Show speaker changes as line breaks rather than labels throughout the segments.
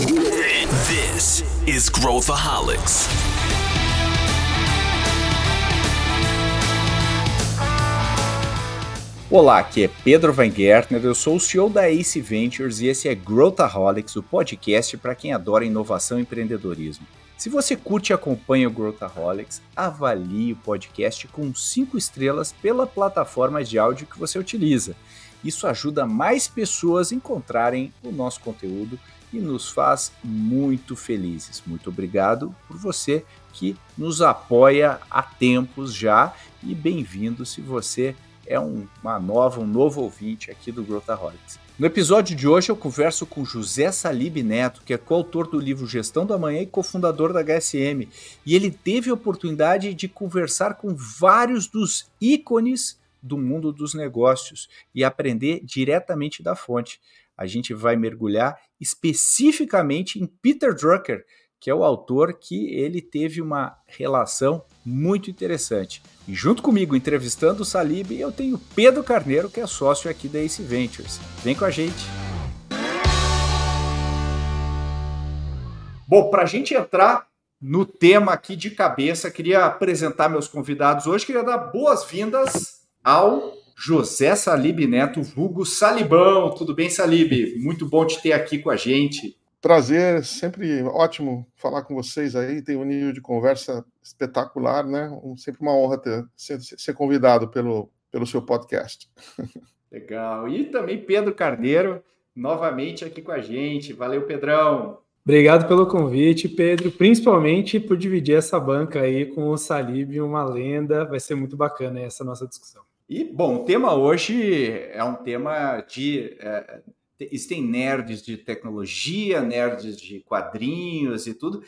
This is Growthaholics.
Olá, aqui é Pedro Van Gertner, eu sou o CEO da Ace Ventures e esse é Growthaholics, o podcast para quem adora inovação e empreendedorismo. Se você curte e acompanha o Growthaholics, avalie o podcast com 5 estrelas pela plataforma de áudio que você utiliza. Isso ajuda mais pessoas a encontrarem o nosso conteúdo e nos faz muito felizes. Muito obrigado por você que nos apoia há tempos já e bem-vindo se você é um, uma nova, um novo ouvinte aqui do Growthaholics. No episódio de hoje eu converso com José Salib Neto, que é coautor do livro Gestão da Manhã e cofundador da HSM, e ele teve a oportunidade de conversar com vários dos ícones do mundo dos negócios e aprender diretamente da fonte. A gente vai mergulhar especificamente em Peter Drucker, que é o autor que ele teve uma relação muito interessante. E junto comigo, entrevistando o Salib, eu tenho Pedro Carneiro, que é sócio aqui da Ace Ventures. Vem com a gente. Bom, para a gente entrar no tema aqui de cabeça, queria apresentar meus convidados hoje, queria dar boas-vindas ao José Salib Neto, vulgo Salibão. Tudo bem, Salib? Muito bom te ter aqui com a gente.
Prazer, sempre ótimo falar com vocês aí. Tem um nível de conversa espetacular, né? Sempre uma honra ter, ser, ser convidado pelo, pelo seu podcast.
Legal. E também Pedro Carneiro, novamente aqui com a gente. Valeu, Pedrão.
Obrigado pelo convite, Pedro, principalmente por dividir essa banca aí com o Salib, uma lenda. Vai ser muito bacana essa nossa discussão.
E, bom, o tema hoje é um tema de. É, existem nerds de tecnologia, nerds de quadrinhos e tudo.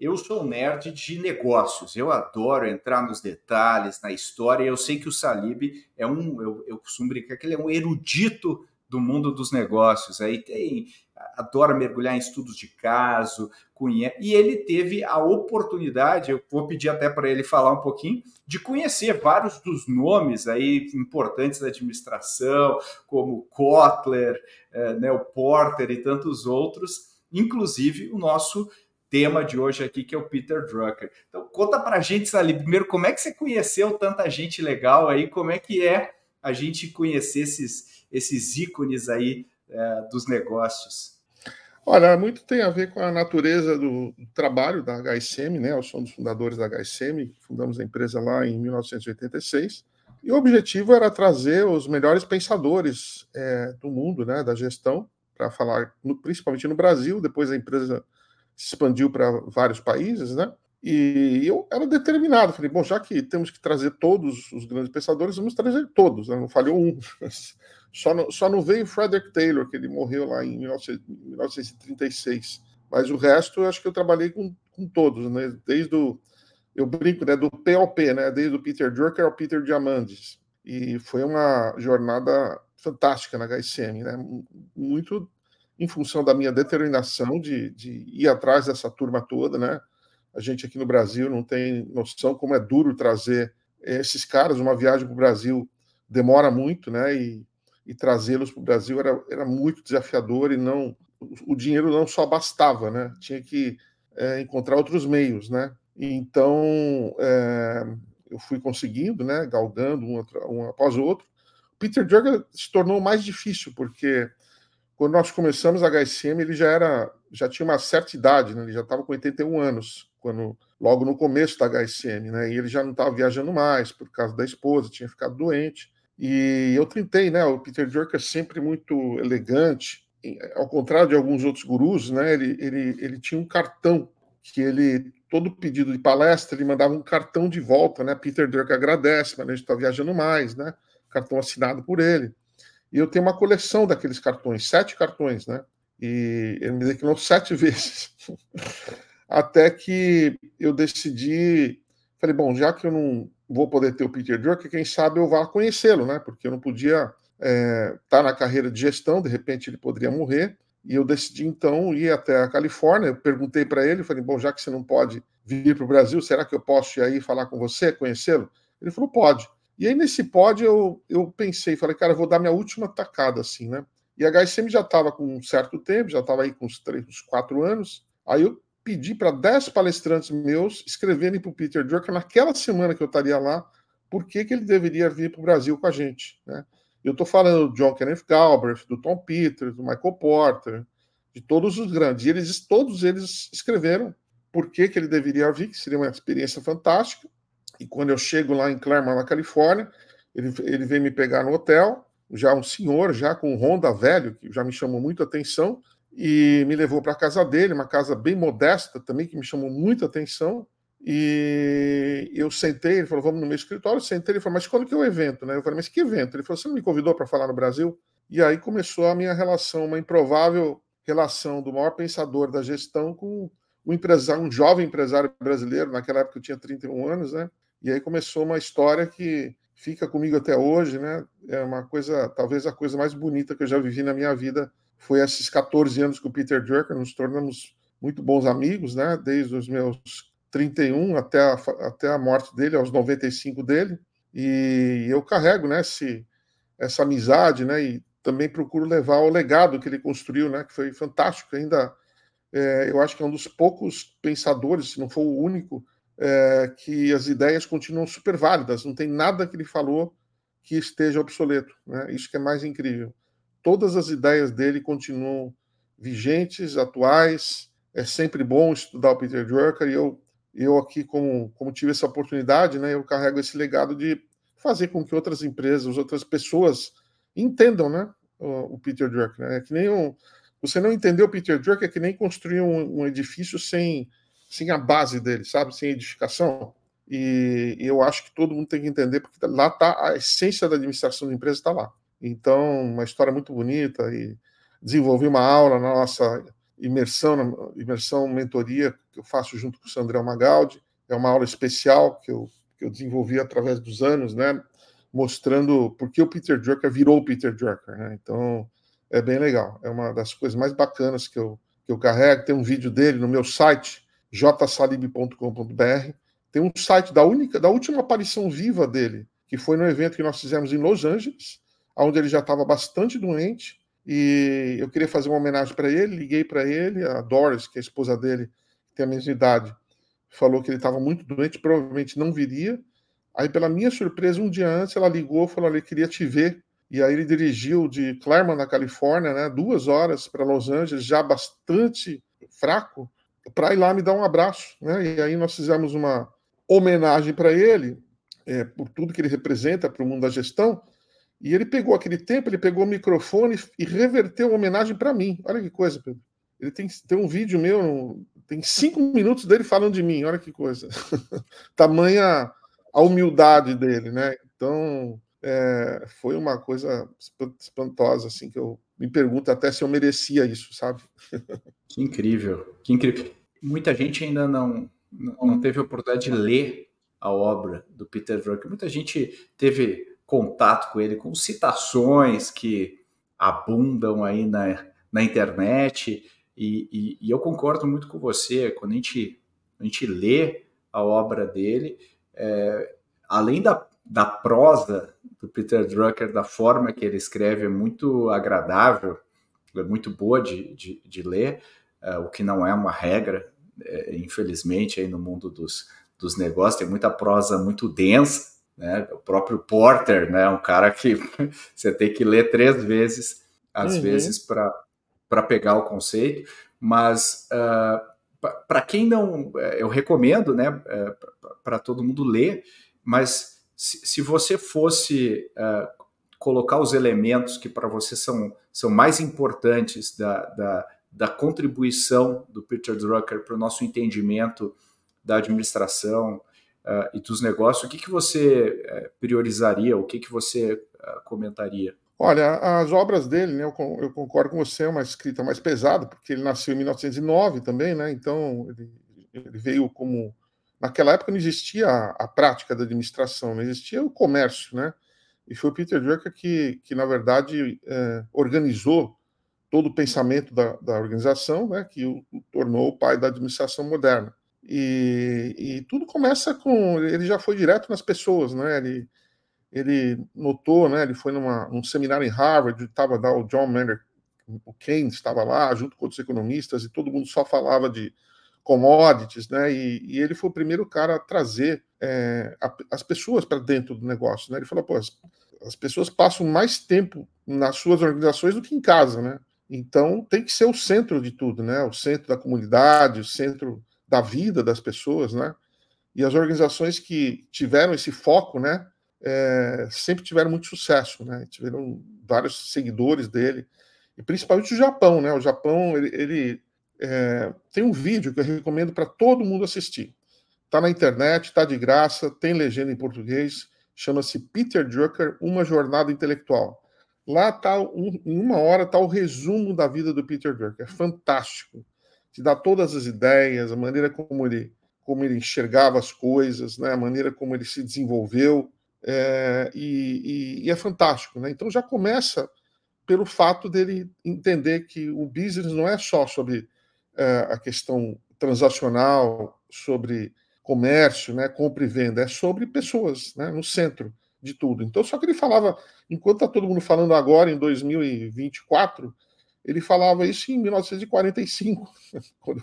Eu sou nerd de negócios. Eu adoro entrar nos detalhes, na história. Eu sei que o Salib é um, eu, eu costumo brincar que ele é um erudito do mundo dos negócios. Aí tem, adora mergulhar em estudos de caso, conhece, e ele teve a oportunidade, eu vou pedir até para ele falar um pouquinho, de conhecer vários dos nomes aí importantes da administração, como Kotler, eh, né, o Porter e tantos outros, inclusive o nosso tema de hoje aqui, que é o Peter Drucker. Então, conta para a gente, Sali, primeiro, como é que você conheceu tanta gente legal aí, como é que é a gente conhecer esses esses ícones aí é, dos negócios?
Olha, muito tem a ver com a natureza do trabalho da HSM, né? Eu sou um dos fundadores da HSM, fundamos a empresa lá em 1986. E o objetivo era trazer os melhores pensadores é, do mundo, né, da gestão, para falar, no, principalmente no Brasil. Depois a empresa se expandiu para vários países, né? E eu era determinado, falei, bom, já que temos que trazer todos os grandes pensadores, vamos trazer todos, né? não falhou um. Só não, só não veio Frederick Taylor, que ele morreu lá em 1936. Mas o resto, eu acho que eu trabalhei com, com todos, né? Desde o, eu brinco, né, do PLP, né, desde o Peter Drucker ao Peter Diamandis. E foi uma jornada fantástica na HSM, né? Muito em função da minha determinação de, de ir atrás dessa turma toda, né? A gente aqui no Brasil não tem noção como é duro trazer esses caras. Uma viagem para o Brasil demora muito, né? E, e trazê-los para o Brasil era, era muito desafiador e não o dinheiro não só bastava, né? Tinha que é, encontrar outros meios, né? Então é, eu fui conseguindo, né? Galgando um, um após o outro. Peter Drucker se tornou mais difícil porque quando nós começamos a HSM ele já era já tinha uma certa idade, né? Ele já estava com 81 anos quando logo no começo da HSM, né? E ele já não estava viajando mais por causa da esposa, tinha ficado doente. E eu tentei, né? O Peter Drucker é sempre muito elegante, ao contrário de alguns outros gurus, né? Ele, ele, ele tinha um cartão que ele todo pedido de palestra ele mandava um cartão de volta, né? Peter Drucker agradece, mas a gente está viajando mais, né? Cartão assinado por ele. E eu tenho uma coleção daqueles cartões, sete cartões, né? E ele me declinou sete vezes. Até que eu decidi, falei, bom, já que eu não vou poder ter o Peter Drucker, quem sabe eu vá conhecê-lo, né? Porque eu não podia estar é, tá na carreira de gestão, de repente ele poderia morrer. E eu decidi então ir até a Califórnia. Eu perguntei para ele, falei, bom, já que você não pode vir para o Brasil, será que eu posso ir aí falar com você, conhecê-lo? Ele falou, pode. E aí nesse pode eu, eu pensei, falei, cara, vou dar minha última tacada assim, né? E a HSM já estava com um certo tempo, já estava aí com uns três, uns quatro anos. Aí eu pedi para dez palestrantes meus escreverem para o Peter Drucker naquela semana que eu estaria lá, por que, ele deveria vir para o Brasil com a gente. Né? Eu estou falando do John Kenneth Galbraith, do Tom Peters, do Michael Porter, de todos os grandes. E eles, todos eles escreveram por que, que ele deveria vir, que seria uma experiência fantástica. E quando eu chego lá em Claremont, na Califórnia, ele, ele vem me pegar no hotel, já um senhor, já com Honda velho, que já me chamou muito atenção, e me levou para a casa dele, uma casa bem modesta também, que me chamou muita atenção. E eu sentei, ele falou, vamos no meu escritório. Sentei, ele falou, mas quando que é o evento? Né? Eu falei, mas que evento? Ele falou, você não me convidou para falar no Brasil? E aí começou a minha relação, uma improvável relação do maior pensador da gestão com um empresário, um jovem empresário brasileiro, naquela época eu tinha 31 anos, né? E aí começou uma história que fica comigo até hoje, né? É uma coisa, talvez a coisa mais bonita que eu já vivi na minha vida foi esses 14 anos com o Peter Drucker, nos tornamos muito bons amigos, né? Desde os meus 31 até a, até a morte dele, aos 95 dele. E eu carrego, né, esse, essa amizade, né? E também procuro levar o legado que ele construiu, né? Que foi fantástico. Ainda, é, eu acho que é um dos poucos pensadores, se não for o único, é, que as ideias continuam super válidas. Não tem nada que ele falou que esteja obsoleto, né? Isso que é mais incrível todas as ideias dele continuam vigentes, atuais. É sempre bom estudar o Peter Drucker e eu, eu aqui, como, como tive essa oportunidade, né, eu carrego esse legado de fazer com que outras empresas, outras pessoas entendam né, o, o Peter Drucker. Né? É que nem um, você não entendeu o Peter Drucker é que nem construir um, um edifício sem, sem a base dele, sabe? Sem edificação. E, e, eu acho que todo mundo tem que entender, porque lá está a essência da administração da empresa está lá. Então, uma história muito bonita e desenvolvi uma aula na nossa imersão, na imersão mentoria que eu faço junto com o Sandrão Magaldi. É uma aula especial que eu, que eu desenvolvi através dos anos, né? Mostrando por que o Peter Drucker virou o Peter Drucker, né? Então, é bem legal. É uma das coisas mais bacanas que eu, que eu carrego. Tem um vídeo dele no meu site, jsalib.com.br. Tem um site da única, da última aparição viva dele, que foi no evento que nós fizemos em Los Angeles, onde ele já estava bastante doente e eu queria fazer uma homenagem para ele. Liguei para ele, a Doris, que é a esposa dele, que tem a mesma idade, falou que ele estava muito doente, provavelmente não viria. Aí, pela minha surpresa, um dia antes, ela ligou e falou: Ele queria te ver. E aí ele dirigiu de Claremont, na Califórnia, né, duas horas para Los Angeles, já bastante fraco, para ir lá me dar um abraço. Né? E aí nós fizemos uma homenagem para ele, é, por tudo que ele representa para o mundo da gestão, e ele pegou aquele tempo, ele pegou o microfone e reverteu a homenagem para mim. Olha que coisa, Pedro. Ele tem, tem um vídeo meu, tem cinco minutos dele falando de mim. Olha que coisa. Tamanha a humildade dele, né? Então, é, foi uma coisa espantosa, assim, que eu me pergunto até se eu merecia isso, sabe?
Que incrível, que incrível. Muita gente ainda não, não teve a oportunidade de ler a obra do Peter Drucker. Muita gente teve contato com ele, com citações que abundam aí na, na internet. E, e, e, eu concordo muito com você, quando a gente, a gente lê a obra dele, é, além da, da prosa do Peter Drucker, da forma que ele escreve, é muito agradável, é muito boa de, de, de ler, é, o que não é uma regra, é, infelizmente, aí no mundo dos, dos negócios, tem muita prosa muito densa, né? O próprio Porter, né? Um cara que você tem que ler três vezes, às uhum. vezes, para pegar o conceito. Mas uh, ah, para quem não, eh, eu recomendo, né? Eh, para todo mundo ler. Mas se, se você fosse uh, colocar os elementos que para você são, são mais importantes da, da, da contribuição do Peter Drucker para o nosso entendimento da administração, uh, e dos negócios, o que, que você uh, priorizaria, o que, que você uh, comentaria?
Olha, as obras dele, né, eu, concordo com você, é uma escrita mais pesada, porque ele nasceu em 1909 também, né, então ele, ele veio como... Naquela época não existia a, a, prática da administração, não existia o comércio, né, e foi o Peter Drucker que, que na verdade, é, organizou todo o pensamento da, da organização, né, que o, o tornou o pai da administração moderna. E, e, tudo começa com. Ele já foi direto nas pessoas, né? Ele, ele notou, né? Ele foi numa, num seminário em Harvard, estava lá o John Maynard, o Keynes estava lá, junto com outros economistas, e todo mundo só falava de commodities, né? E, e ele foi o primeiro cara a trazer é, a, as pessoas para dentro do negócio, né? Ele falou, pô, as, as pessoas passam mais tempo nas suas organizações do que em casa, né? Então tem que ser o centro de tudo, né? O centro da comunidade, o centro da vida das pessoas, né? E as organizações que tiveram esse foco, né? É, sempre tiveram muito sucesso, né? Tiveram vários seguidores dele e principalmente o Japão, né? O Japão ele, ele é, tem um vídeo que eu recomendo para todo mundo assistir. Está na internet, está de graça, tem legenda em português, chama-se Peter Drucker, Uma Jornada Intelectual. Lá tá um, em uma hora está o resumo da vida do Peter Drucker. É fantástico. Te dá todas as ideias, a maneira como ele como ele enxergava as coisas, né? a maneira como ele se desenvolveu, é, e, e, e, é fantástico. Né? Então já começa pelo fato dele entender que o business não é só sobre é, a questão transacional, sobre comércio, né, compra e venda, é sobre pessoas, né, no centro de tudo. Então, só que ele falava, enquanto está todo mundo falando agora, em 2024, ele falava isso em 1945, quando,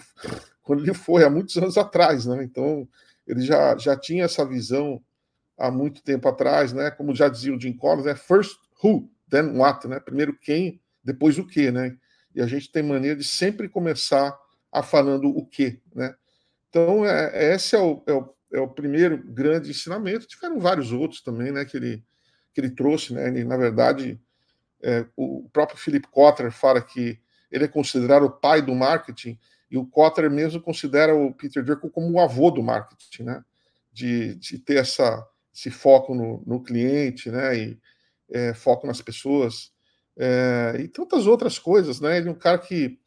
quando ele foi, há muitos anos atrás. Né? Então, ele já, já tinha essa visão há muito tempo atrás, né? como já dizia o Jim Collins, né? first who, then what, né? primeiro quem, depois o que. Né? E a gente tem maneira de sempre começar a falando o que. Né? Então, é, esse é o, é, o, é o primeiro grande ensinamento. Tiveram vários outros também, né, que ele, que ele trouxe. Né? Ele, na verdade, é, o próprio Philip Kotler fala que ele é considerado o pai do marketing, e o Kotler mesmo considera o Peter Drucker como o avô do marketing, né? de, de ter essa, esse foco no, no cliente, né? e é, foco nas pessoas, é, e tantas outras coisas. Né? Ele é um cara que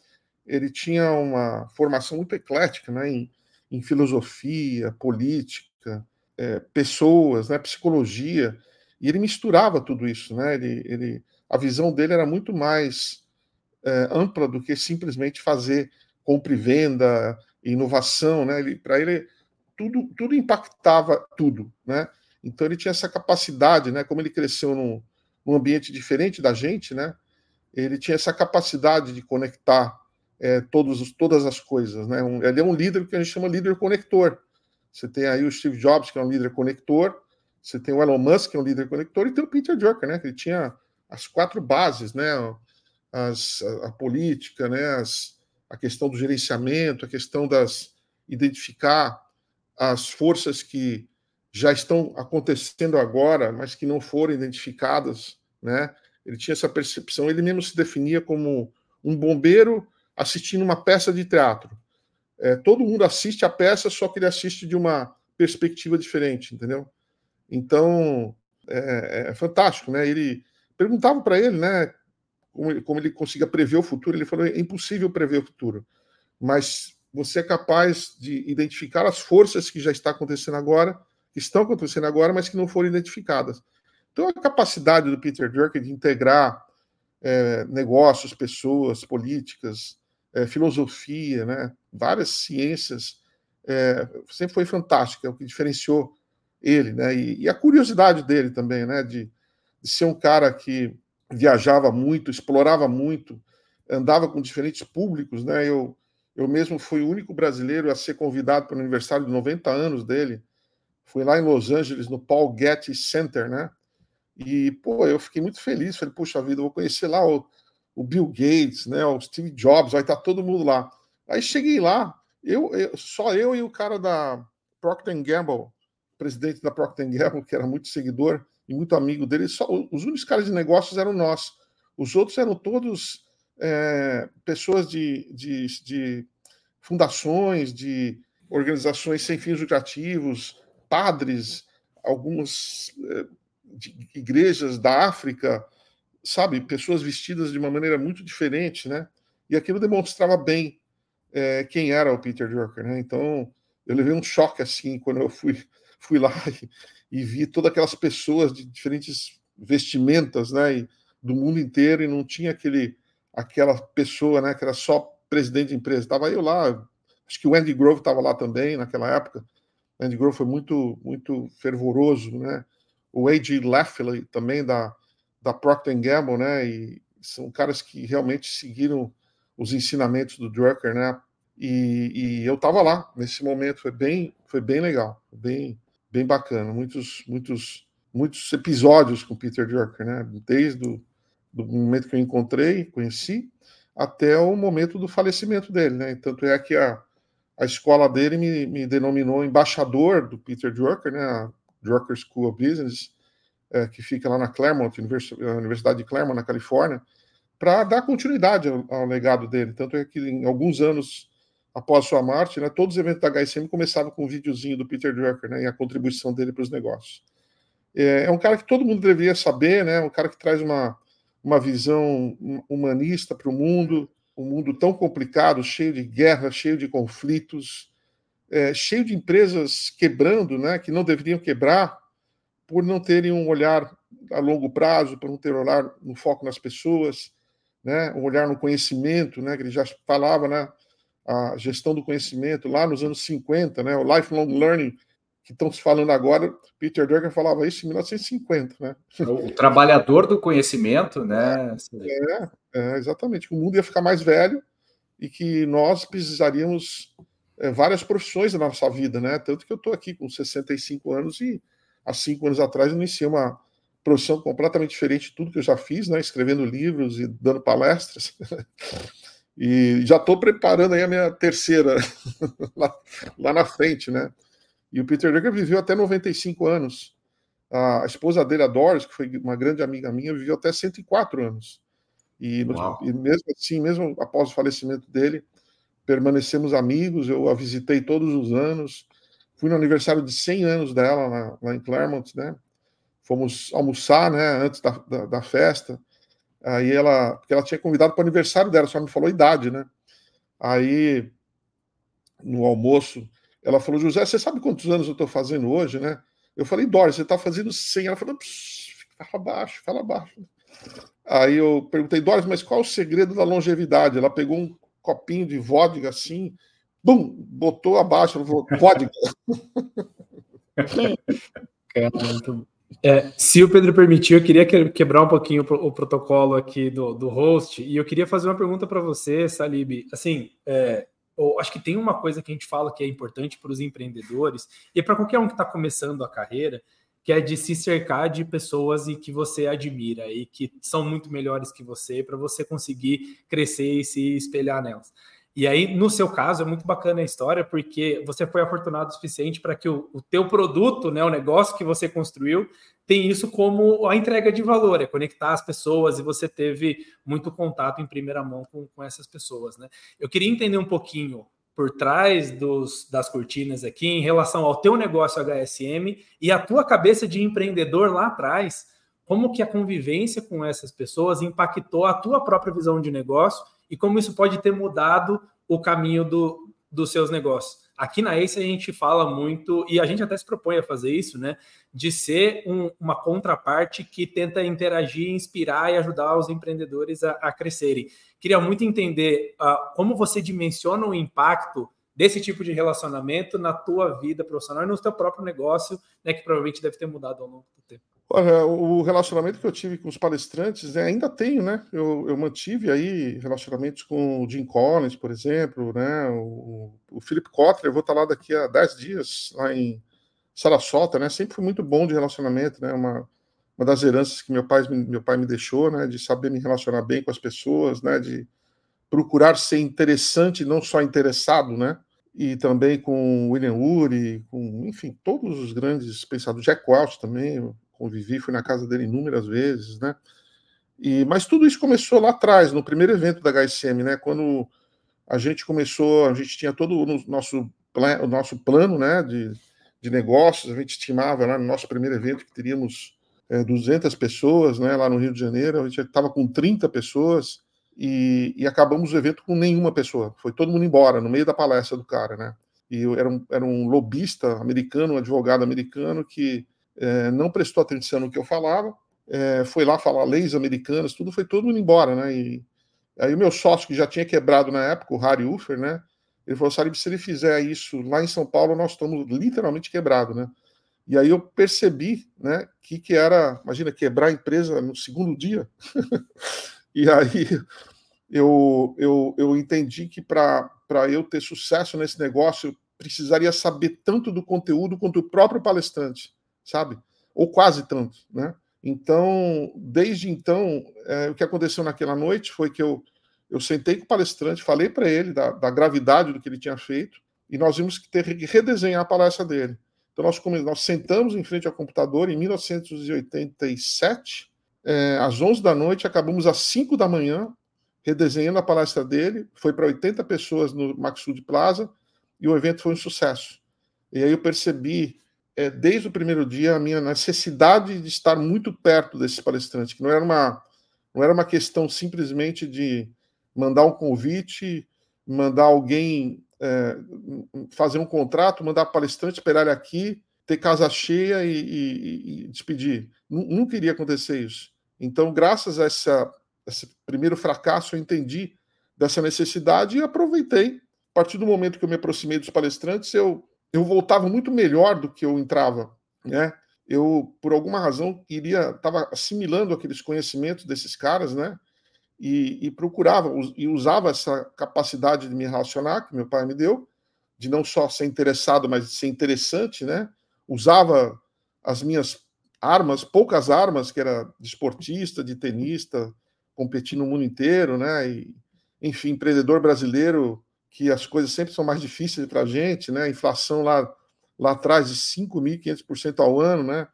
ele tinha uma formação muito eclética né? em, em filosofia, política, é, pessoas, né, psicologia, e ele misturava tudo isso, né? Ele, ele, a visão dele era muito mais é, ampla do que simplesmente fazer compra e venda, inovação, né? Ele, para ele tudo, tudo impactava tudo, né? Então ele tinha essa capacidade, né? Como ele cresceu num, num ambiente diferente da gente, né? Ele tinha essa capacidade de conectar é, todos, todas as coisas. Né? Um, ele é um líder que a gente chama líder conector. Você tem aí o Steve Jobs, que é um líder conector, você tem o Elon Musk, que é um líder conector, e tem o Peter Drucker, né? que ele tinha as quatro bases, né? As, a, a política, né? As, a questão do gerenciamento, a questão das identificar as forças que já estão acontecendo agora, mas que não foram identificadas, né? Ele tinha essa percepção, ele mesmo se definia como um bombeiro assistindo uma peça de teatro. É, todo mundo assiste a peça, só que ele assiste de uma perspectiva diferente, entendeu? Então, é, é fantástico, né? Ele perguntava para ele, né, como como ele conseguia prever o futuro. Ele falou: é impossível prever o futuro, mas você é capaz de identificar as forças que já está acontecendo agora, que estão acontecendo agora, mas que não foram identificadas. Então, a capacidade do Peter Drucker de integrar é, negócios, pessoas, políticas, é, filosofia, né? várias ciências, é, sempre foi fantástica, é o que diferenciou ele, né? E, e a curiosidade dele também, né? De, de, ser um cara que viajava muito, explorava muito, andava com diferentes públicos, né? Eu, eu mesmo fui o único brasileiro a ser convidado para o aniversário de 90 anos dele. Fui lá em Los Angeles, no Paul Getty Center, né? E, pô, eu fiquei muito feliz. Falei, puxa vida, vou conhecer lá o, o Bill Gates, né, o Steve Jobs, vai estar todo mundo lá. Aí cheguei lá, eu, eu só eu e o cara da Procter Gamble, presidente da Procter Gamble, que era muito seguidor e muito amigo dele, só, os únicos caras de negócios eram nós. Os outros eram todos é, pessoas de, de, de fundações, de organizações sem fins lucrativos, padres, algumas é, igrejas da África, sabe, pessoas vestidas de uma maneira muito diferente, né? E aquilo demonstrava bem é, quem era o Peter Drucker, né? Então, eu levei um choque assim quando eu fui, fui lá e, e vi todas aquelas pessoas de diferentes vestimentas, né? E, do mundo inteiro e não tinha aquele aquela pessoa, né? Que era só presidente de empresa. Estava eu lá, acho que o Andy Grove estava lá também naquela época. O Andy Grove foi muito muito fervoroso, né? O A.G. Leffley também da da Procter Gamble, né? E são caras que realmente seguiram os ensinamentos do Drucker, né? E, e eu estava lá nesse momento, foi bem, foi bem legal, bem, bem bacana, muitos, muitos, muitos episódios com Peter Drucker, né? Desde o do momento que eu encontrei, conheci, até o momento do falecimento dele, né? Tanto é que a, a escola dele me, me denominou embaixador do Peter Drucker, né? A Drucker School of Business, é, que fica lá na Claremont, Universidade de Claremont, na Califórnia, para dar continuidade ao, ao, legado dele. Tanto é que em alguns anos após sua morte, né, todos os eventos da HSM começavam com um videozinho do Peter Drucker né, e a contribuição dele para os negócios. É, é, um cara que todo mundo deveria saber, né, um cara que traz uma, uma visão humanista para o mundo, um mundo tão complicado, cheio de guerra, cheio de conflitos, é, cheio de empresas quebrando, né, que não deveriam quebrar, por não terem um olhar a longo prazo, por não ter um olhar no foco nas pessoas, né, um olhar no conhecimento, né, que ele já falava, né, a gestão do conhecimento lá nos anos 50, né, o lifelong learning que estão se falando agora, Peter Drucker falava isso em 1950, né?
O trabalhador do conhecimento, né?
É, é, exatamente. O mundo ia ficar mais velho e que nós precisaríamos é, várias profissões na nossa vida, né? Tanto que eu estou aqui com 65 anos e há cinco anos atrás eu iniciei uma profissão completamente diferente de tudo que eu já fiz, né? Escrevendo livros e dando palestras. E já estou preparando aí a minha terceira lá, lá na frente, né? E o Peter Drucker viveu até 95 anos. A esposa dele, a Doris, que foi uma grande amiga minha, viveu até 104 anos. E, e mesmo assim, mesmo após o falecimento dele, permanecemos amigos. Eu a visitei todos os anos. Fui no aniversário de 100 anos dela lá, lá em Claremont, né? Fomos almoçar, né? Antes da, da, da festa. Aí ela, porque ela tinha convidado para o aniversário dela, só me falou a idade, né? Aí no almoço ela falou, José, você sabe quantos anos eu estou fazendo hoje, né? Eu falei, Doris, você está fazendo 100. Ela falou, fala baixo, fala baixo. Aí eu perguntei, Doris, mas qual o segredo da longevidade? Ela pegou um copinho de vodka assim, bum, botou abaixo, ela falou, vodka.
É, se o Pedro permitir, eu queria quebrar um pouquinho o protocolo aqui do, do host e eu queria fazer uma pergunta para você, Salib. Assim, é, acho que tem uma coisa que a gente fala que é importante para os empreendedores e para qualquer um que está começando a carreira, que é de se cercar de pessoas e que você admira e que são muito melhores que você para você conseguir crescer e se espelhar nelas. E aí, no seu caso, é muito bacana a história, porque você foi afortunado o suficiente para que o, o teu produto, né, o negócio que você construiu, tem isso como a entrega de valor, é conectar as pessoas, e você teve muito contato em primeira mão com, com essas pessoas. Né? Eu queria entender um pouquinho por trás dos, das cortinas aqui em relação ao teu negócio HSM e a tua cabeça de empreendedor lá atrás, como que a convivência com essas pessoas impactou a tua própria visão de negócio e como isso pode ter mudado o caminho do, dos seus negócios. Aqui na Ace a gente fala muito, e a gente até se propõe a fazer isso, né? De ser um, uma contraparte que tenta interagir, inspirar e ajudar os empreendedores a, a crescerem. Queria muito entender uh, como você dimensiona o impacto desse tipo de relacionamento na tua vida profissional e no teu próprio negócio, né? Que provavelmente deve ter mudado ao longo do tempo.
Olha, o relacionamento que eu tive com os palestrantes, né, ainda tenho, né? Eu, eu, mantive aí relacionamentos com o Jim Collins, por exemplo, né? O, o Philip Kotler, vou estar lá daqui a 10 dias, lá em Sarasota, né? Sempre foi muito bom de relacionamento, né? Uma, uma das heranças que meu pai, meu pai me deixou, né? De saber me relacionar bem com as pessoas, né? De procurar ser interessante, não só interessado, né? E também com William Ury, com, enfim, todos os grandes pensadores, Jack Welch também, convivi, fui na casa dele inúmeras vezes, né? E, mas tudo isso começou lá atrás, no primeiro evento da HSM, né? Quando a gente começou, a gente tinha todo o nosso, o nosso plano, né? De, de negócios, a gente estimava lá no nosso primeiro evento que teríamos é, 200 pessoas, né? Lá no Rio de Janeiro, a gente estava com 30 pessoas e, e, acabamos o evento com nenhuma pessoa. Foi todo mundo embora no meio da palestra do cara, né? E era um, era um lobista americano, um advogado americano que é, não prestou atenção no que eu falava, é, foi lá falar leis americanas, tudo foi todo mundo embora, né? E aí o meu sócio, que já tinha quebrado na época, o Harry Uffer, né? Ele falou, Salib, se ele fizer isso lá em São Paulo, nós estamos literalmente quebrados, né? E aí eu percebi, né, que, que era, imagina, quebrar a empresa no segundo dia. E aí eu, eu, eu entendi que para eu ter sucesso nesse negócio, eu precisaria saber tanto do conteúdo quanto o próprio palestrante, sabe? Ou quase tanto, né? Então, desde então, é, o que aconteceu naquela noite foi que eu, eu sentei com o palestrante, falei para ele da, da, gravidade do que ele tinha feito, e nós vimos que ter que redesenhar a palestra dele. Então, nós, nós sentamos em frente ao computador em 1987, é, às 11 da noite, acabamos às 5 da manhã, redesenhando a palestra dele, foi para 80 pessoas no Maxud Plaza, e o evento foi um sucesso. E aí eu percebi é, desde o primeiro dia a minha necessidade de estar muito perto desse palestrante, que não era uma não era uma questão simplesmente de mandar um convite, mandar alguém é, fazer um contrato, mandar palestrante esperar ele aqui, ter casa cheia e, e, e despedir. Não, queria acontecer isso. Então, graças a essa, esse primeiro fracasso, eu entendi dessa necessidade e aproveitei. A partir do momento que eu me aproximei dos palestrantes, eu eu voltava muito melhor do que eu entrava, né? Eu, por alguma razão, iria, estava assimilando aqueles conhecimentos desses caras, né? E, e, procurava e usava essa capacidade de me relacionar que meu pai me deu, de não só ser interessado, mas de ser interessante, né? Usava as minhas armas, poucas armas, que era de esportista, de tenista, competir no mundo inteiro, né? E, enfim, empreendedor brasileiro que as coisas sempre são mais difíceis para a gente, né? Inflação lá, lá atrás de 5.500% ao ano, né?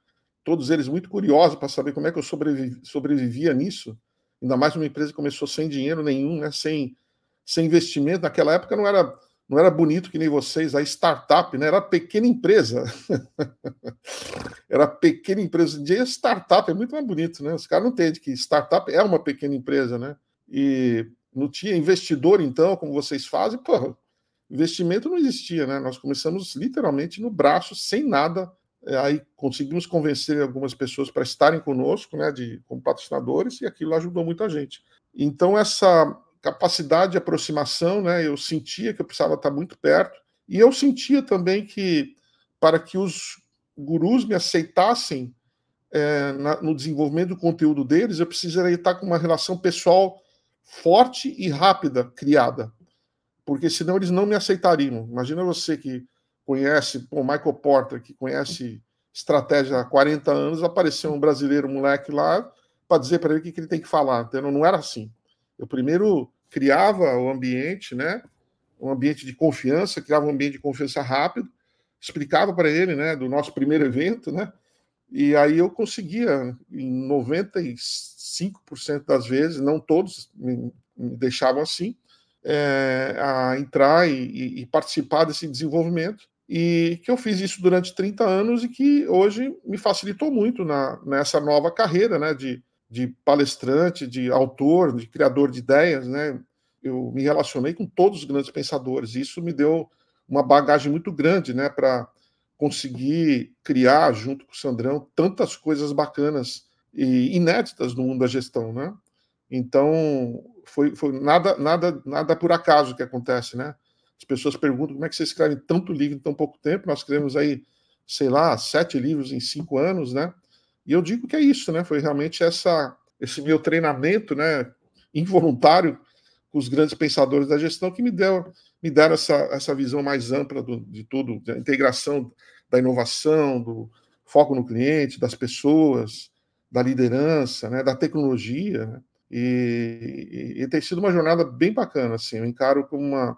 Todos eles muito curiosos para saber como é que eu sobrevivi, sobrevivia nisso. Ainda mais uma empresa que começou sem dinheiro nenhum, né? Sem, sem investimento. Naquela época não era, não era bonito que nem vocês, a startup, né? Era pequena empresa. era pequena empresa. Hoje dia startup é muito mais bonito, né? Os caras não entendem que startup é uma pequena empresa, né? E não tinha investidor, então, como vocês fazem, pô, investimento não existia, né? Nós começamos literalmente no braço, sem nada. É, aí conseguimos convencer algumas pessoas para estarem conosco, né, de, como patrocinadores, e aquilo ajudou muita gente. Então, essa capacidade de aproximação, né, eu sentia que eu precisava estar muito perto, e eu sentia também que, para que os gurus me aceitassem é, na, no desenvolvimento do conteúdo deles, eu precisaria estar com uma relação pessoal forte e rápida criada, porque senão eles não me aceitariam. Imagina você que conhece o Michael Porter, que conhece estratégia há 40 anos, apareceu um brasileiro, moleque lá, para dizer para ele o que, que ele tem que falar. Então, não era assim. Eu primeiro criava o ambiente, né? Um ambiente de confiança, criava um ambiente de confiança rápido, explicava para ele, né, do nosso primeiro evento, né? E aí eu conseguia, em 95% das vezes, não todos me, me deixavam assim, é, a entrar e, e, participar desse desenvolvimento. E que eu fiz isso durante 30 anos e que hoje me facilitou muito na, nessa nova carreira né, de, de palestrante, de autor, de criador de ideias. Né? Eu me relacionei com todos os grandes pensadores. E isso me deu uma bagagem muito grande né, para conseguir criar, junto com o Sandrão, tantas coisas bacanas e inéditas no mundo da gestão, né? Então, foi, foi nada, nada, nada por acaso que acontece, né? As pessoas perguntam como é que você escreve tanto livro em tão pouco tempo. Nós escrevemos aí, sei lá, sete livros em cinco anos, né? E eu digo que é isso, né? Foi realmente essa, esse meu treinamento, né? Involuntário com os grandes pensadores da gestão que me deu me deram essa, essa visão mais ampla do, de tudo, da integração da inovação, do foco no cliente, das pessoas, da liderança, né, da tecnologia. Né? E, e, e, tem sido uma jornada bem bacana. Assim, eu encaro como uma,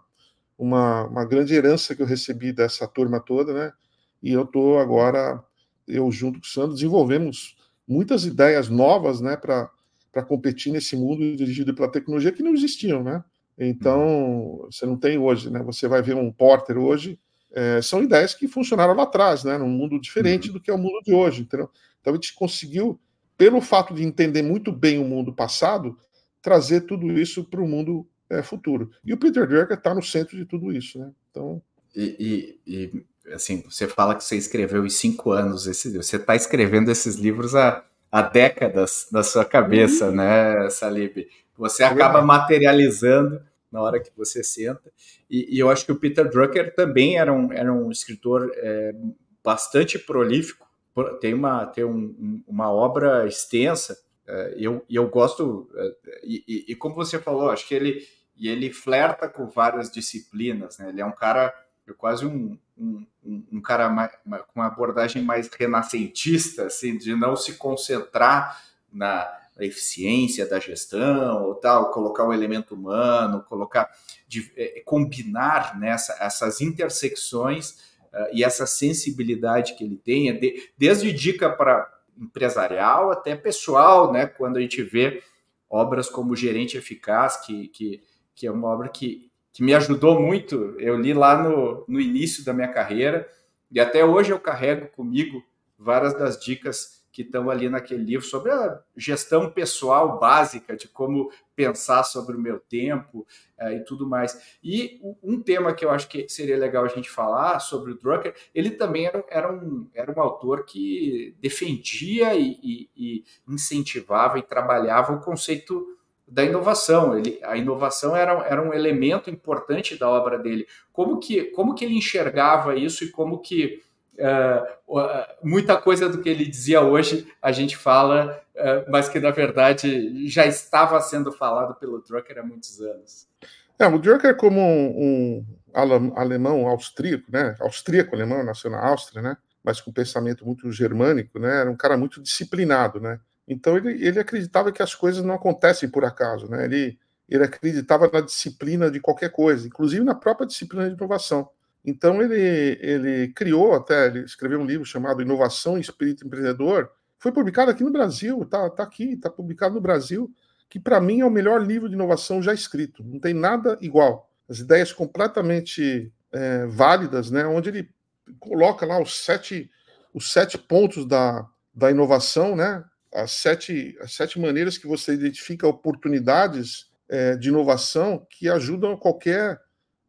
uma, uma grande herança que eu recebi dessa turma toda, né? E eu estou agora, eu junto com o Sandro, desenvolvemos muitas ideias novas, né, para competir nesse mundo dirigido pela tecnologia que não existiam, né? Então, você não tem hoje, né? Você vai ver um Porter hoje, é, são ideias que funcionaram lá atrás, né? Num mundo diferente uhum. do que é o mundo de hoje, entendeu? Então, a gente conseguiu, pelo fato de entender muito bem o mundo passado, trazer tudo isso para o mundo é, futuro. E o Peter Drucker está no centro de tudo isso, né? Então...
E, e, e, assim, você fala que você escreveu em cinco anos, esse, você está escrevendo esses livros há, há décadas na sua cabeça, uhum. né, Salib? Você é acaba materializando na hora que você senta. E, e, eu acho que o Peter Drucker também era um, era um escritor é, bastante prolífico. Tem, uma, tem um, uma obra extensa é, eu, eu gosto, é, e, e, como você falou, acho que ele, e ele flerta com várias disciplinas, né? Ele é um cara, é quase um, um, um cara mais, com uma abordagem mais renascentista, assim, de não se concentrar na, na eficiência da gestão ou tal, colocar o elemento humano, colocar, de, é, combinar nessa né, essas intersecções uh, e essa sensibilidade que ele tem, é de, desde dica para empresarial até pessoal, né? Quando a gente vê obras como Gerente Eficaz, que, que, que é uma obra que, que me ajudou muito. Eu li lá no, no início da minha carreira e até hoje eu carrego comigo várias das dicas que estão ali naquele livro sobre a gestão pessoal básica, de como pensar sobre o meu tempo uh, e tudo mais. E um tema que eu acho que seria legal a gente falar sobre o Drucker, ele também era, era, um, era um autor que defendia e, e, e incentivava e trabalhava o conceito da inovação. Ele, a inovação era, era um elemento importante da obra dele. Como que, como que ele enxergava isso e como que Uh, muita coisa do que ele dizia hoje a gente fala, uh, mas que na verdade já estava sendo falado pelo Drucker há muitos anos.
É, o Drucker, como um, um alemão austríaco, né? Austríaco-alemão, nasceu na Áustria, né? Mas com pensamento muito germânico, né? Era um cara muito disciplinado, né? Então ele, ele acreditava que as coisas não acontecem por acaso, né? Ele, ele acreditava na disciplina de qualquer coisa, inclusive na própria disciplina de inovação. Então ele, ele criou até, ele escreveu um livro chamado Inovação e Espírito Empreendedor, foi publicado aqui no Brasil, tá, tá aqui, está publicado no Brasil, que para mim é o melhor livro de inovação já escrito. Não tem nada igual. As ideias completamente é, válidas, né? Onde ele coloca lá os sete, os sete pontos da, da inovação, né? As sete, as sete maneiras que você identifica oportunidades é, de inovação que ajudam qualquer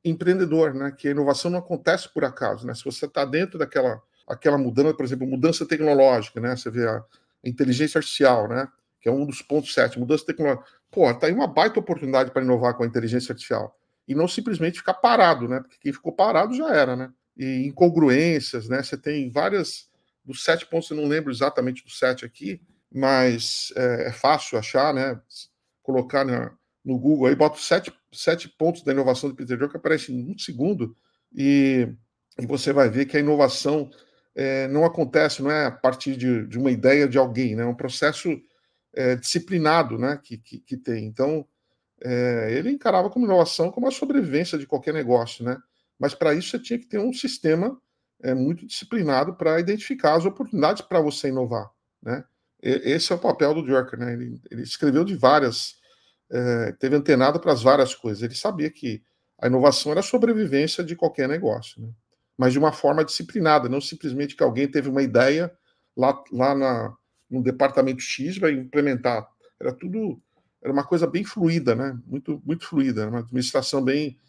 empreendedor, né? Que a inovação não acontece por acaso, né? Se você está dentro daquela aquela mudança, por exemplo, mudança tecnológica, né? Você vê a inteligência artificial, né? Que é um dos pontos sete, mudança tecnológica. Pô, tá aí uma baita oportunidade para inovar com a inteligência artificial e não simplesmente ficar parado, né? Porque quem ficou parado já era, né? E incongruências, né? Você tem várias dos sete pontos, eu não lembro exatamente dos sete aqui, mas é, é fácil achar, né? Colocar na, no Google aí, bota sete, sete pontos da inovação de Peter Drucker, aparece em um segundo, e, e você vai ver que a inovação é, não acontece, não é a partir de, de, uma ideia de alguém, né? é um processo é, disciplinado né? que, que, que tem. Então, é, ele encarava como inovação como a sobrevivência de qualquer negócio, né? Mas para isso você tinha que ter um sistema é, muito disciplinado para identificar as oportunidades para você inovar, né? Esse é o papel do Drucker, né? Ele, ele escreveu de várias é, teve antenado para as várias coisas. Ele sabia que a inovação era a sobrevivência de qualquer negócio, né? mas de uma forma disciplinada, não simplesmente que alguém teve uma ideia lá, lá na, no departamento X vai implementar. Era tudo, era uma coisa bem fluida, né? Muito, muito fluida, uma administração bem,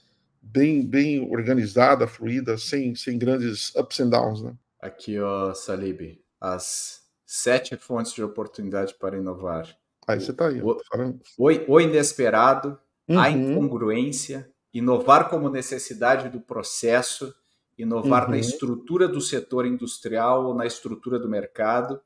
bem, bem organizada, fluida, sem, sem grandes ups and downs, né?
Aqui, ó, Salib, as sete fontes de oportunidade para inovar.
Aí você está aí.
O, o, o inesperado, uhum. a incongruência, inovar como necessidade do processo, inovar uhum. na estrutura do setor industrial ou na estrutura do mercado,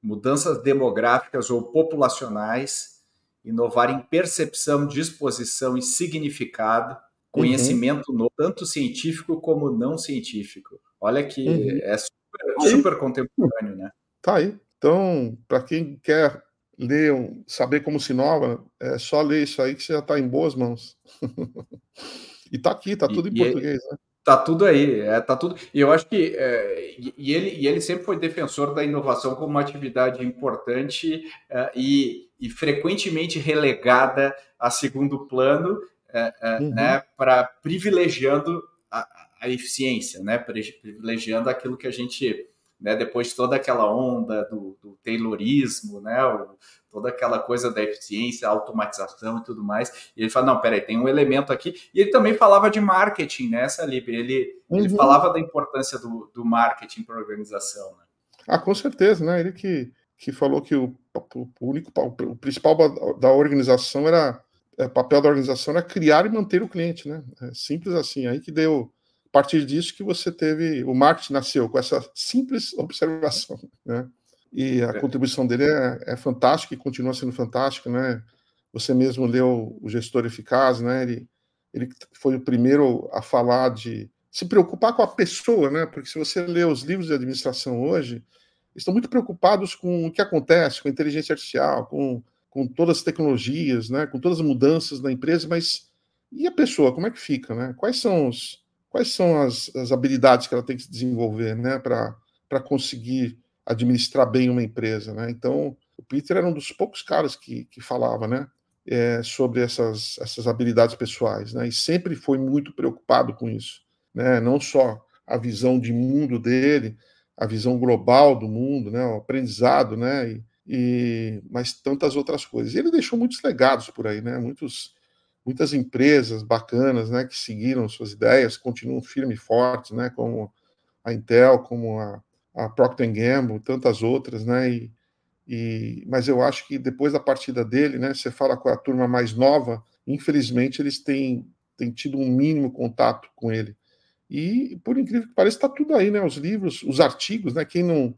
mudanças demográficas ou populacionais, inovar em percepção, disposição e significado, conhecimento uhum. novo, tanto científico como não científico. Olha que uhum. é super, super contemporâneo, né?
Tá aí. Então, para quem quer ler, saber como se inova, é só ler isso aí que você já está em boas mãos. e está aqui, está tudo e, em português, né?
Tá tudo aí, é, tá tudo. E eu acho que é, e, ele, e ele sempre foi defensor da inovação como uma atividade importante é, e, e, frequentemente relegada a segundo plano, é, é uhum. né, para privilegiando a, a, eficiência, né, privilegiando aquilo que a gente né, depois de toda aquela onda do, do Taylorismo, né, o, toda aquela coisa da eficiência, automatização e tudo mais. E ele fala, não, peraí, tem um elemento aqui. E ele também falava de marketing, né, Salib? Ele, uhum. ele falava da importância do, do marketing para a organização. Né?
Ah, com certeza, né? Ele que, que falou que o, o, único, o principal da organização era, o é, papel da organização era criar e manter o cliente, né? É simples assim. Aí que deu a partir disso que você teve o marketing nasceu com essa simples observação, né? E a é. contribuição dele é, é fantástica e continua sendo fantástica, né? Você mesmo leu o Gestor Eficaz, né? Ele, ele foi o primeiro a falar de se preocupar com a pessoa, né? Porque se você lê os livros de administração hoje, estão muito preocupados com o que acontece com a inteligência artificial, com, com todas as tecnologias, né? Com todas as mudanças na empresa, mas e a pessoa, como é que fica, né? Quais são os quais são as, as habilidades que ela tem que desenvolver, né? Para conseguir administrar bem uma empresa, né? Então, o Peter era um dos poucos caras que, que falava, né? É, sobre essas, essas habilidades pessoais, né? E sempre foi muito preocupado com isso, né? Não só a visão de mundo dele, a visão global do mundo, né? O aprendizado, né? E, e mas tantas outras coisas. E ele deixou muitos legados por aí, né? Muitos muitas empresas bacanas, né? Que seguiram suas ideias, continuam firmes e fortes, né? Como a Intel, como a a Procter Gamble, tantas outras, né? E, e, mas eu acho que depois da partida dele, né? Você fala com a turma mais nova, infelizmente eles têm, têm tido um mínimo contato com ele. E por incrível que pareça, está tudo aí, né? Os livros, os artigos, né? Quem não,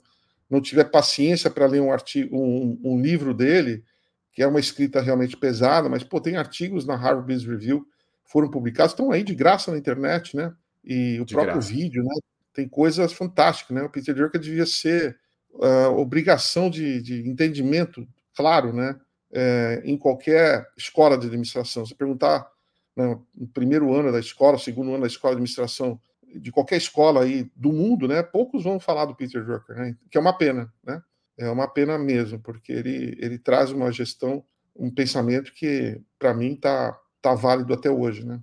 não tiver paciência para ler um artigo, um, um, livro dele, que é uma escrita realmente pesada, mas pô, tem artigos na Harvard Business Review foram publicados, estão aí de graça na internet, né? E o de próprio graça. vídeo, né? tem coisas fantásticas, né? O Peter Drucker devia ser uh, obrigação de, de, entendimento, claro, né? É, em qualquer escola de administração. Se perguntar né, no primeiro ano da escola, segundo ano da escola de administração, de qualquer escola aí do mundo, né? Poucos vão falar do Peter Drucker, né? Que é uma pena, né? É uma pena mesmo, porque ele, ele traz uma gestão, um pensamento que, para mim, está tá válido até hoje, né?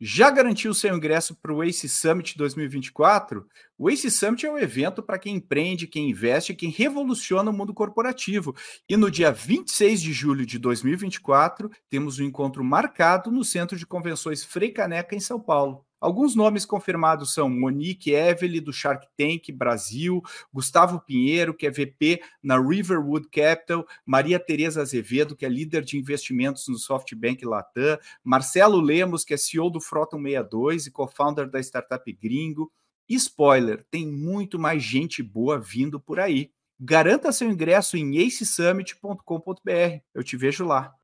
Já garantiu seu ingresso para o ACE Summit 2024? O ACE Summit é um evento para quem empreende, quem investe, quem revoluciona o mundo corporativo. E no dia 26 de julho de 2024, temos um encontro marcado no Centro de Convenções Frei Caneca, em São Paulo. Alguns nomes confirmados são Monique Evely, do Shark Tank Brasil, Gustavo Pinheiro, que é VP na Riverwood Capital, Maria Tereza Azevedo, que é líder de investimentos no SoftBank Latam, Marcelo Lemos, que é CEO do Frota 62 e co-founder da startup Gringo. E spoiler, tem muito mais gente boa vindo por aí. Garanta seu ingresso em acesummit.com.br. Eu te vejo lá.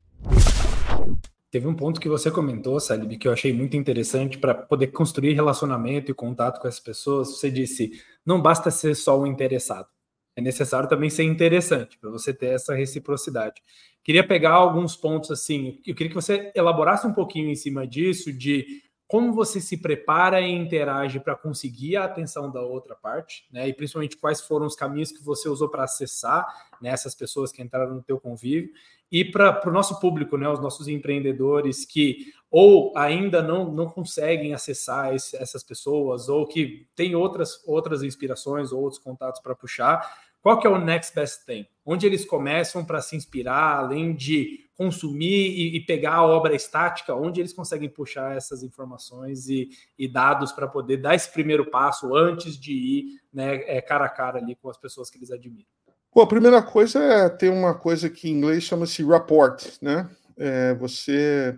Teve um ponto que você comentou, Salib, que eu achei muito interessante para poder construir relacionamento e contato com as pessoas. Você disse: não basta ser só um interessado, é necessário também ser interessante para você ter essa reciprocidade. Queria pegar alguns pontos assim, eu queria que você elaborasse um pouquinho em cima disso, de como você se prepara e interage para conseguir a atenção da outra parte, né? E principalmente quais foram os caminhos que você usou para acessar né, essas pessoas que entraram no teu convívio e para o nosso público, né, os nossos empreendedores que ou ainda não, não conseguem acessar esse, essas pessoas ou que têm outras, outras inspirações ou outros contatos para puxar, qual que é o next best thing? Onde eles começam para se inspirar, além de consumir e, e, pegar a obra estática, onde eles conseguem puxar essas informações e, e dados para poder dar esse primeiro passo antes de ir né, é, cara a cara ali com as pessoas que eles admiram.
Bom, a primeira coisa é ter uma coisa que em inglês chama-se rapport, né? É você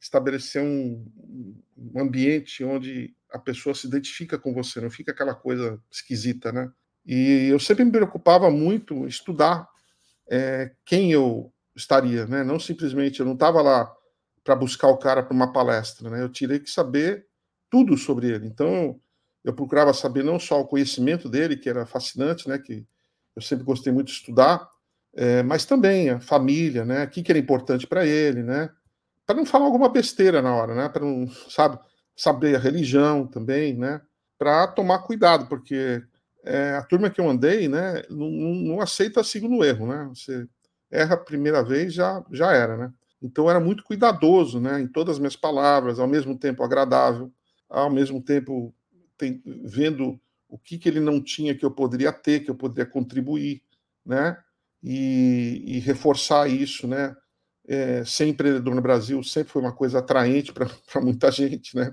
estabelecer um, um, ambiente onde a pessoa se identifica com você, não fica aquela coisa esquisita, né? E eu sempre me preocupava muito em estudar é, quem eu estaria, né? Não simplesmente eu não estava lá para buscar o cara para uma palestra, né? Eu tirei que saber tudo sobre ele. Então eu procurava saber não só o conhecimento dele, que era fascinante, né? Que eu sempre gostei muito de estudar, é, mas também a família, né? O que, que era importante para ele, né? Para não falar alguma besteira na hora, né? Para não, sabe, saber a religião também, né? Para tomar cuidado, porque é, a turma que eu andei, né? Não, não aceita segundo erro, né? Você erra a primeira vez, já, já era, né? Então era muito cuidadoso, né? Em todas as minhas palavras, ao mesmo tempo agradável, ao mesmo tempo tem, vendo o que, que ele não tinha que eu poderia ter, que eu poderia contribuir, né? E, e reforçar isso, né? É, ser empreendedor no Brasil sempre foi uma coisa atraente para muita gente, né?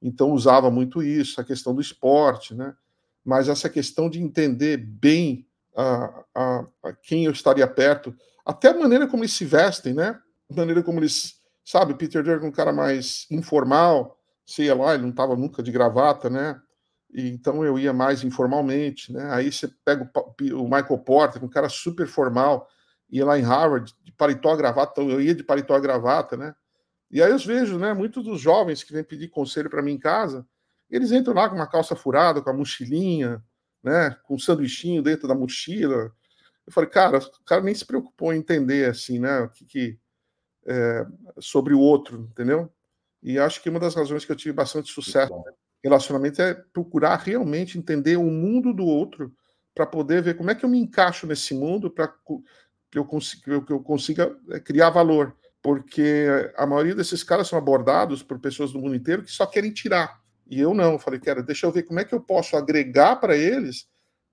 Então usava muito isso, a questão do esporte, né? Mas essa questão de entender bem a, a, a quem eu estaria perto, até a maneira como eles se vestem, né? A maneira como eles, sabe, Peter Drucker é um cara mais informal, sei lá, ele não estava nunca de gravata, né? Então eu ia mais informalmente, né? Aí você pega o, Michael Porter, um cara super formal, ia lá em Harvard, de paletó gravata, eu ia de paletó gravata, né? E aí eu vejo, né, muitos dos jovens que vêm pedir conselho para mim em casa, eles entram lá com uma calça furada, com a mochilinha, né, com um sanduichinho dentro da mochila. Eu falei, cara, o cara nem se preocupou em entender, assim, né, o que, que é, sobre o outro, entendeu? E acho que uma das razões que eu tive bastante sucesso relacionamento é procurar realmente entender o mundo do outro para poder ver como é que eu me encaixo nesse mundo para que eu, consiga, que eu consiga criar valor. Porque a maioria desses caras são abordados por pessoas do mundo inteiro que só querem tirar. E eu não. Eu falei, cara, deixa eu ver como é que eu posso agregar para eles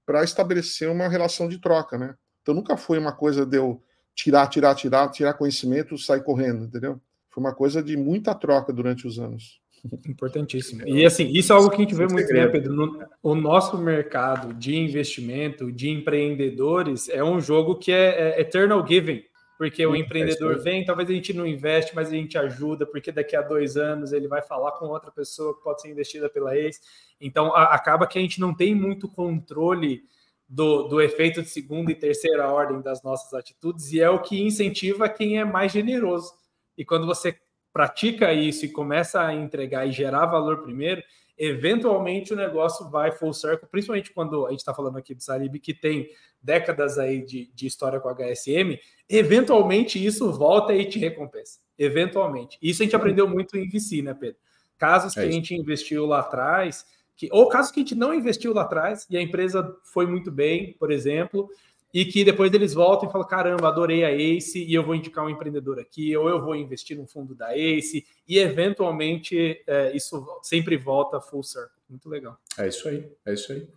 para estabelecer uma relação de troca, né? Então nunca foi uma coisa de eu tirar, tirar, tirar, tirar conhecimento, sair correndo, entendeu? Foi uma coisa de muita troca durante os anos.
Importantíssimo. E assim, isso é algo que a gente vê muito, né, Pedro? No, o nosso mercado de investimento, de empreendedores, é um jogo que é, é eternal giving. Porque o empreendedor vem, talvez a gente não investe, mas a gente ajuda, porque daqui a dois anos ele vai falar com outra pessoa que pode ser investida pela ex. Então a, acaba que a gente não tem muito controle do, do efeito de segunda e terceira ordem das nossas atitudes, e é o que incentiva quem é mais generoso. E quando você pratica isso e começa a entregar e gerar valor primeiro, eventualmente o negócio vai full circle, principalmente quando a gente está falando aqui do Salib, que tem décadas aí de, de história com a HSM, eventualmente isso volta e te recompensa. Eventualmente. Isso a gente aprendeu muito em VC, né, Pedro? Casos que é a gente investiu lá atrás, que, ou casos que a gente não investiu lá atrás e a empresa foi muito bem, por exemplo, e que depois eles voltam e falam: caramba, adorei a ACE e eu vou indicar um empreendedor aqui, ou eu vou investir no fundo da ACE, e eventualmente é, isso sempre volta full circle. Muito legal.
É isso aí, é isso aí.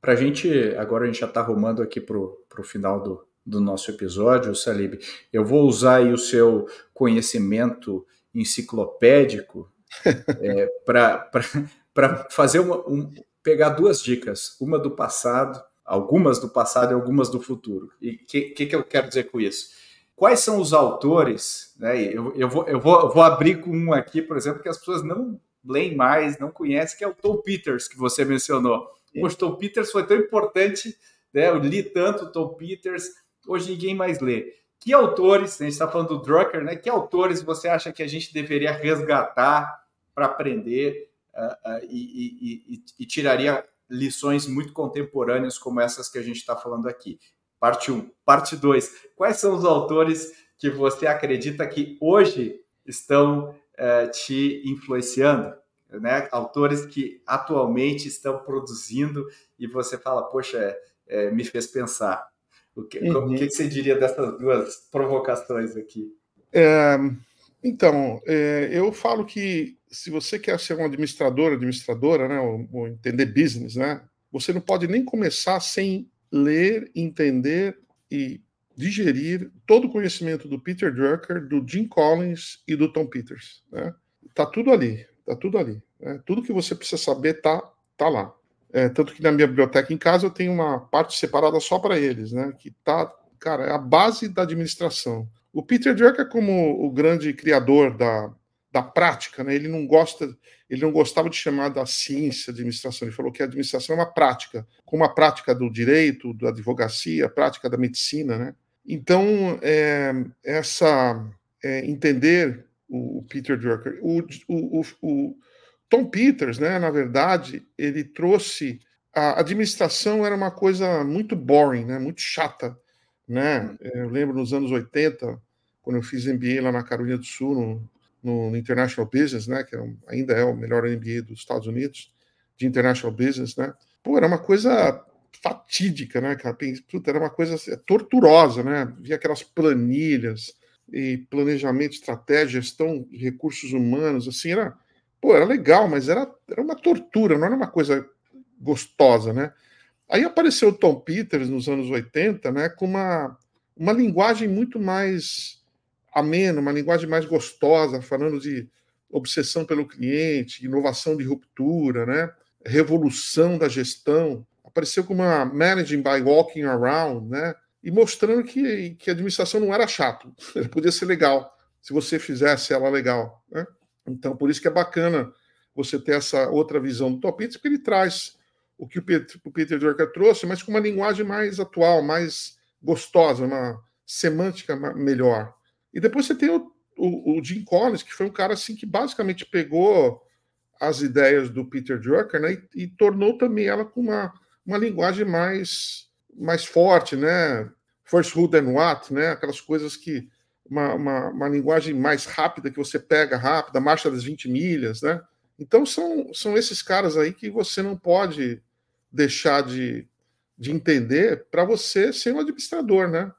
Para a gente, agora a gente já está arrumando aqui para o final do, do nosso episódio, Salib, eu vou usar aí o seu conhecimento enciclopédico é, para fazer uma, um, pegar duas dicas, uma do passado algumas do passado e algumas do futuro. E o que, que, que, eu quero dizer com isso? Quais são os autores? Né? Eu, eu, vou, eu, vou, eu vou abrir com um aqui, por exemplo, que as pessoas não leem mais, não conhecem, que é o Tom Peters, que você mencionou. O Tom Peters foi tão importante, né? eu li tanto o Tom Peters, hoje ninguém mais lê. Que autores, a gente está falando do Drucker, né? que autores você acha que a gente deveria resgatar para aprender uh, uh, e, e, e, e tiraria lições muito contemporâneas como essas que a gente está falando aqui. Parte 1. Parte 2. Quais são os autores que você acredita que hoje estão é, te influenciando? Né? Autores que atualmente estão produzindo e você fala, poxa, é, é, me fez pensar. O que, uhum. o que você diria dessas duas provocações aqui?
É, então, eu falo que se você quer ser um administrador, administradora, né, ou, ou, entender business, né, você não pode nem começar sem ler, entender e digerir todo o conhecimento do Peter Drucker, do Jim Collins e do Tom Peters. Né? Tá tudo ali, tá tudo ali. Né? Tudo que você precisa saber tá, tá lá. É, tanto que na minha biblioteca em casa eu tenho uma parte separada só para eles, né? Que tá, cara, é a base da administração. O Peter Drucker, como o grande criador da, da prática, né? Ele não gosta, ele não gostava de chamar da ciência de administração. Ele falou que a administração é uma prática, como a prática do direito, da advocacia, a prática da medicina, né? Então, é, essa é, entender o, Peter Drucker, o, o, o, Tom Peters, né? Na verdade, ele trouxe a administração era uma coisa muito boring, né? Muito chata, né? Eu lembro nos anos 80 quando eu fiz MBA lá na Carolina do Sul, no, no, no International Business, né, que é um, ainda é o melhor MBA dos Estados Unidos, de International Business, né, pô, era uma coisa fatídica, né, cara, Puta, era uma coisa assim, torturosa, né, via aquelas planilhas e planejamento, estratégia, gestão de recursos humanos, assim, era, pô, era legal, mas era, era uma tortura, não era uma coisa gostosa, né. Aí apareceu o Tom Peters nos anos 80, né, com uma, uma linguagem muito mais ameno, uma linguagem mais gostosa, falando de obsessão pelo cliente, inovação de ruptura, né? revolução da gestão. Apareceu como uma managing by walking around, né? E mostrando que, que a administração não era chato, podia ser legal, se você fizesse ela legal. Né? Então, por isso que é bacana você ter essa outra visão do Topitz, porque ele traz o que o Peter, o Peter Drucker trouxe, mas com uma linguagem mais atual, mais gostosa, uma semântica melhor. E depois você tem o, o, o Jim Collins, que foi um cara assim que basicamente pegou as ideias do Peter Drucker né, e, e tornou também ela com uma, uma linguagem mais, mais forte, né? First who then what, né? Aquelas coisas que uma, uma, uma, linguagem mais rápida que você pega rápida, marcha das 20 milhas, né? Então são, são esses caras aí que você não pode deixar de, de entender para você ser um administrador, né?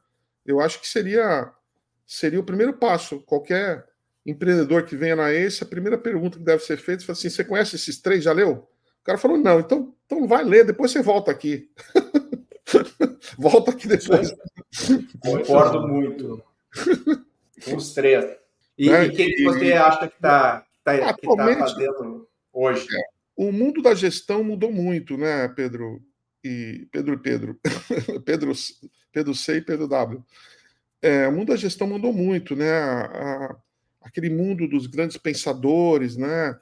Eu acho que seria seria o primeiro passo. Qualquer empreendedor que venha na ACE, a primeira pergunta que deve ser feita é assim: você conhece esses três? Já leu? O cara falou: não, então, então vai ler, depois você volta aqui. volta aqui depois.
Concordo muito. Os três. E, é, e quem que você acha que está tá, tá, tá fazendo hoje?
É, o mundo da gestão mudou muito, né, Pedro? E Pedro e Pedro. Pedro, Pedro C e Pedro W. É, o mundo da gestão mudou muito, né? A, a, aquele mundo dos grandes pensadores, né?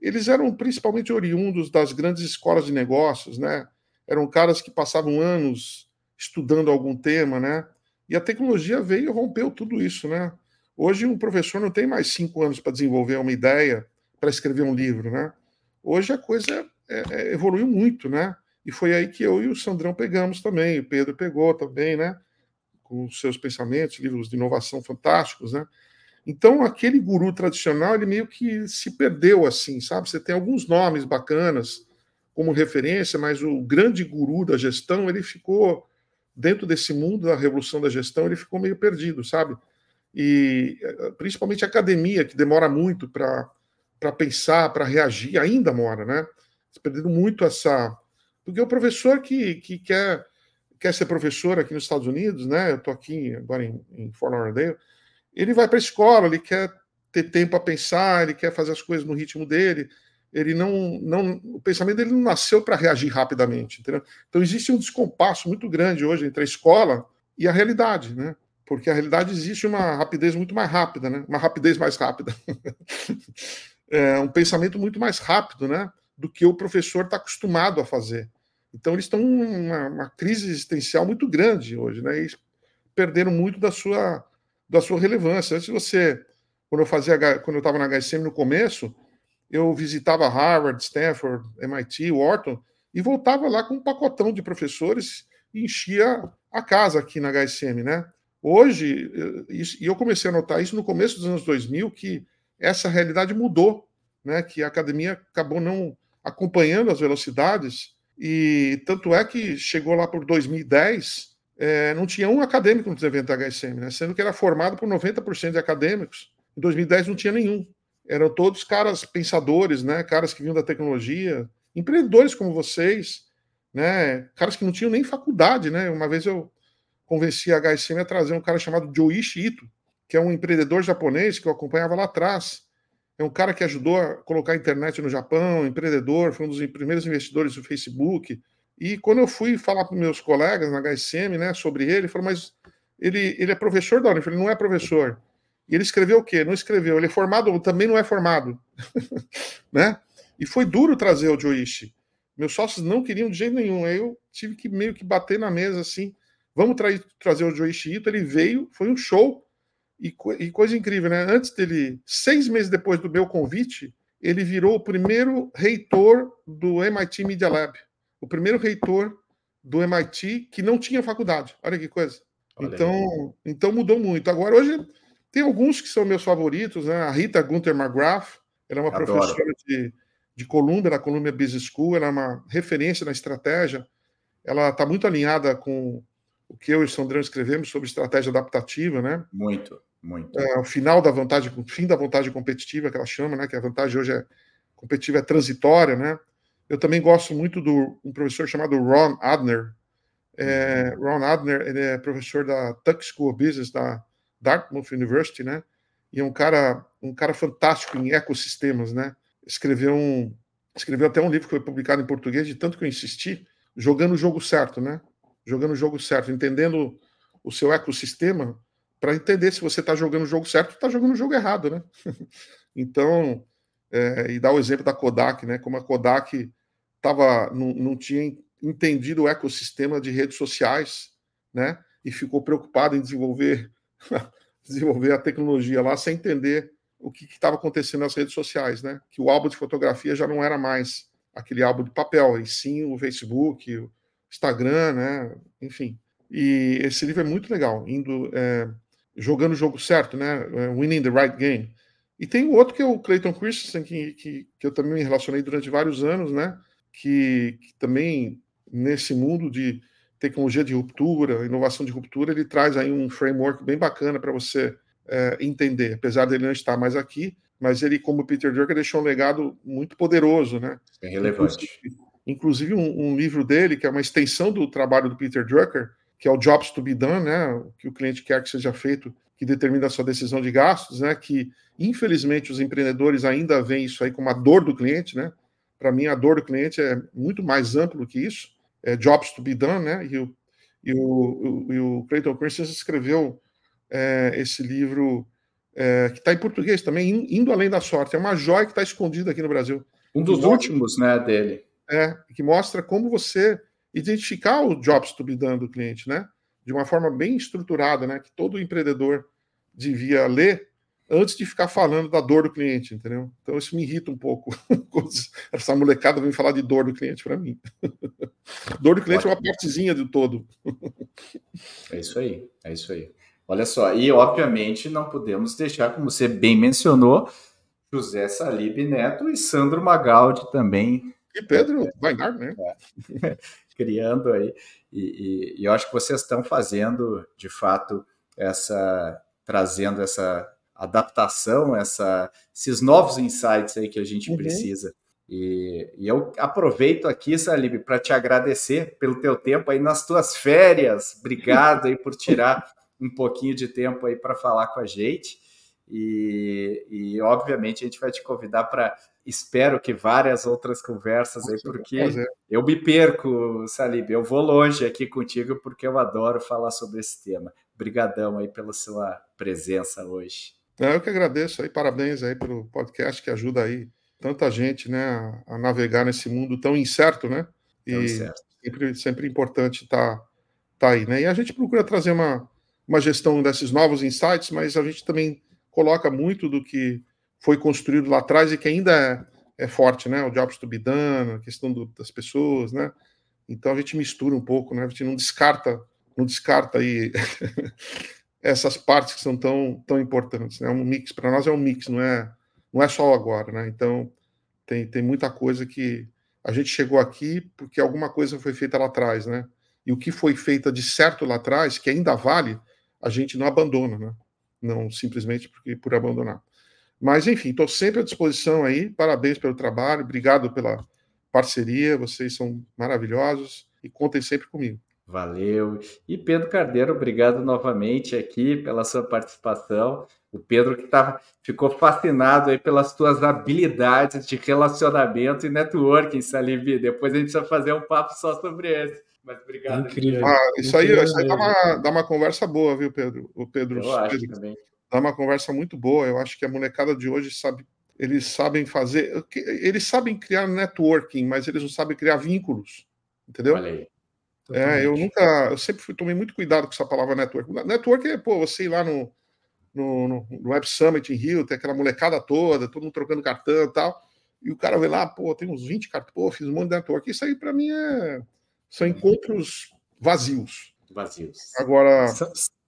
Eles eram principalmente oriundos das grandes escolas de negócios, né? Eram caras que passavam anos estudando algum tema, né? E a tecnologia veio e rompeu tudo isso, né? Hoje um professor não tem mais cinco anos para desenvolver uma ideia, para escrever um livro, né? Hoje a coisa é, é, evoluiu muito, né? E foi aí que eu e o Sandrão pegamos também, o Pedro pegou também, né? Com seus pensamentos, livros de inovação fantásticos, né? Então, aquele guru tradicional, ele meio que se perdeu assim, sabe? Você tem alguns nomes bacanas como referência, mas o grande guru da gestão, ele ficou dentro desse mundo da revolução da gestão, ele ficou meio perdido, sabe? E eh, principalmente a academia, que demora muito para pensar, para reagir, ainda mora, né? Perdendo muito essa. Porque o professor que, que quer, quer ser professor aqui nos Estados Unidos, né? Eu estou aqui agora em, em Fort Lauderdale, ele vai para a escola, ele quer ter tempo para pensar, ele quer fazer as coisas no ritmo dele ele não, não o pensamento dele não nasceu para reagir rapidamente, entendeu? Então existe um descompasso muito grande hoje entre a escola e a realidade, né? Porque a realidade existe uma rapidez muito mais rápida, né? Uma rapidez mais rápida, é um pensamento muito mais rápido, né? Do que o professor está acostumado a fazer. Então eles estão numa uma crise existencial muito grande hoje, né? E perderam muito da sua da sua relevância. Antes você, quando eu fazia, quando eu estava na HSM no começo eu visitava Harvard, Stanford, MIT, Wharton, e voltava lá com um pacotão de professores e enchia a casa aqui na HSM, né? Hoje, e eu comecei a notar isso no começo dos anos 2000, que essa realidade mudou, né? Que a academia acabou não acompanhando as velocidades, e tanto é que chegou lá por 2010, é, não tinha um acadêmico no evento da HSM, né? Sendo que era formado por 90% de acadêmicos. Em 2010 não tinha nenhum eram todos caras pensadores, né? Caras que vinham da tecnologia, empreendedores como vocês, né? Caras que não tinham nem faculdade, né? Uma vez eu convenci a HSM a trazer um cara chamado Joichi Ito, que é um empreendedor japonês que eu acompanhava lá atrás. É um cara que ajudou a colocar a internet no Japão, empreendedor, foi um dos primeiros investidores do Facebook. E quando eu fui falar para meus colegas na HSM, né, sobre ele, ele falou, mas ele, ele é professor da Unif? Ele não é professor. E ele escreveu o quê? Não escreveu. Ele é formado, também não é formado. né? E foi duro trazer o Joichi. Meus sócios não queriam de jeito nenhum. Aí eu tive que meio que bater na mesa assim. Vamos tra trazer o Joichi Ito. Ele veio, foi um show. E, co e, coisa incrível, né? Antes dele, seis meses depois do meu convite, ele virou o primeiro reitor do MIT Media Lab. O primeiro reitor do MIT que não tinha faculdade. Olha que coisa. Olha então, então mudou muito. Agora, hoje, tem alguns que são meus favoritos, né? A Rita Gunther McGrath, ela é uma Adoro. professora de, de Columbia, da Columbia Business School, ela é uma referência na estratégia. Ela está muito alinhada com o que eu e o Sandrão escrevemos sobre estratégia adaptativa, né?
Muito, muito.
É, o final da vantagem, o fim da vantagem competitiva, que ela chama, né? Que a vantagem hoje é competitiva, é transitória, né? Eu também gosto muito do um professor chamado Ron Adner. É, uhum. Ron Adner, ele é professor da Tuck School of Business da Dartmouth University, né? E é um cara, um cara fantástico em ecossistemas, né? Escreveu um, escreveu até um livro que foi publicado em português, de tanto que eu insisti, jogando o jogo certo, né? Jogando o jogo certo, entendendo o seu ecossistema para entender se você está jogando o jogo certo ou está jogando o jogo errado, né? então, é, e dá o exemplo da Kodak, né? Como a Kodak tava, não, não tinha entendido o ecossistema de redes sociais, né? E ficou preocupado em desenvolver, desenvolver a tecnologia lá sem entender o que estava acontecendo nas redes sociais, né? Que o álbum de fotografia já não era mais aquele álbum de papel, e sim o Facebook, o Instagram, né? Enfim. E esse livro é muito legal, indo é, jogando o jogo certo, né? É, winning the right game. E tem o outro que é o Clayton Christensen, que, que, que eu também me relacionei durante vários anos, né? Que, que também nesse mundo de tecnologia de ruptura, inovação de ruptura, ele traz aí um framework bem bacana para você é, entender, apesar dele não estar mais aqui, mas ele, como Peter Drucker, deixou um legado muito poderoso, né?
É relevante.
Inclusive, um, um, livro dele, que é uma extensão do trabalho do Peter Drucker, que é o Jobs to be Done, né? O que o cliente quer que seja feito, que determina a sua decisão de gastos, né? Que, infelizmente, os empreendedores ainda veem isso aí como a dor do cliente, né? Para mim, a dor do cliente é muito mais amplo que isso. É Jobs to be Done, né? E o, e o, o, e o Clayton Christensen escreveu é, esse livro é, que está em português também, Indo Além da Sorte. É uma joia que está escondida aqui no Brasil.
Um dos últimos, né, dele.
É, que mostra como você identificar o jobs to be done do cliente, né? De uma forma bem estruturada, né? Que todo empreendedor devia ler antes de ficar falando da dor do cliente, entendeu? Então isso me irrita um pouco. Essa molecada vem falar de dor do cliente para mim. dor do cliente é uma partezinha do todo.
é isso aí, é isso aí. Olha só, e obviamente não podemos deixar, como você bem mencionou, José Salib Neto e Sandro Magaldi também.
E Pedro é, Weingart, né?
É, criando aí. E, e, e, eu acho que vocês estão fazendo, de fato, essa. trazendo essa adaptação, essa, esses novos insights aí que a gente uhum. precisa. E, e, eu aproveito aqui, Salib, para te agradecer pelo teu tempo aí nas tuas férias. Obrigado aí por tirar um pouquinho de tempo aí para falar com a gente. E, e, obviamente a gente vai te convidar para espero que várias outras conversas aí, porque eu me perco, Salib, eu vou longe aqui contigo porque eu adoro falar sobre esse tema. Obrigadão aí pela sua presença hoje.
Eu que agradeço aí, parabéns aí pelo podcast que ajuda aí tanta gente, né, a navegar nesse mundo tão incerto, né? E incerto. sempre sempre importante estar tá, tá aí, né? E a gente procura trazer uma uma gestão desses novos insights, mas a gente também coloca muito do que foi construído lá atrás e que ainda é, é forte, né? O jobs to be done, a questão do, das pessoas, né? Então a gente mistura um pouco, né? A gente não descarta, não descarta aí essas partes que são tão, tão importantes, né? Um mix para nós é um mix, não é não é só agora, né? Então tem, tem muita coisa que a gente chegou aqui porque alguma coisa foi feita lá atrás, né? E o que foi feita de certo lá atrás, que ainda vale, a gente não abandona, né? Não simplesmente porque por abandonar. Mas enfim, estou sempre à disposição aí. Parabéns pelo trabalho, obrigado pela parceria. Vocês são maravilhosos e contem sempre comigo.
Valeu. E Pedro Cardeiro, obrigado novamente aqui pela sua participação. O Pedro que tá, ficou fascinado aí pelas tuas habilidades de relacionamento e networking, Salib. Depois a gente precisa fazer um papo só sobre esse. Mas obrigado.
Incrível. Ah, isso aí, isso aí dá, uma, dá uma conversa boa, viu, Pedro? O Pedro,
eu acho
Pedro,
também.
Dá uma conversa muito boa. Eu acho que a molecada de hoje sabe, eles sabem fazer, eles sabem criar networking, mas eles não sabem criar vínculos, entendeu? Olha aí. É, eu nunca, eu sempre fui, tomei muito cuidado com essa palavra network. Network é, pô, você ir lá no, no, no, Web Summit em Rio, tem aquela molecada toda, todo mundo trocando cartão e tal, e o cara vê lá, pô, tem uns 20 cartões, pô, fiz um monte de network. Isso aí para mim é são encontros vazios.
Vazios.
Agora,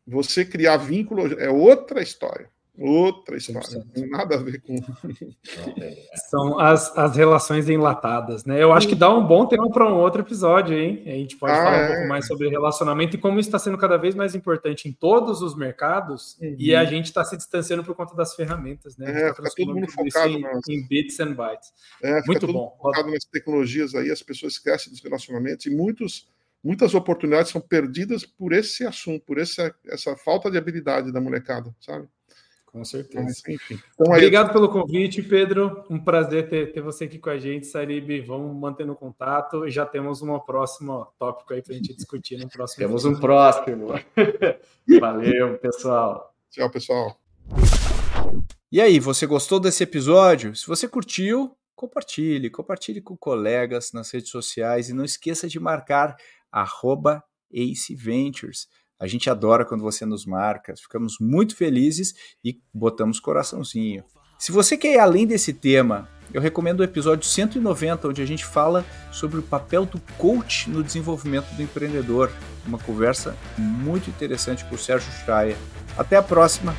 você criar vínculo é outra história. Outra história. Não tem nada a ver com.
São as, as relações enlatadas, né? Eu acho que dá um bom tema para um outro episódio, hein? A gente pode ah, falar é. um pouco mais sobre relacionamento e como isso está sendo cada vez mais importante em todos os mercados uhum. e a gente está se distanciando por conta das ferramentas, né?
É, tá fica todo mundo focado
em, nas... em, bits and bytes.
É, Muito bom. Focado nas tecnologias aí, as pessoas esquecem dos relacionamentos e muitos muitas oportunidades são perdidas por esse assunto, por essa, essa falta de habilidade da molecada, sabe?
Com certeza. Mas, enfim. Então, Obrigado aí... pelo convite, Pedro. Um prazer ter, ter você aqui com a gente, Sarib. Vamos mantendo contato e já temos um próximo tópico aí para a gente discutir no próximo.
Temos um próximo. Valeu, pessoal.
Tchau, pessoal.
E aí, você gostou desse episódio? Se você curtiu, compartilhe, compartilhe com colegas nas redes sociais e não esqueça de marcar arroba Ace Ventures. A gente adora quando você nos marca, ficamos muito felizes e botamos coraçãozinho. Se você quer ir além desse tema, eu recomendo o episódio 190, onde a gente fala sobre o papel do coach no desenvolvimento do empreendedor. Uma conversa muito interessante com o Sérgio Chaia. Até a próxima!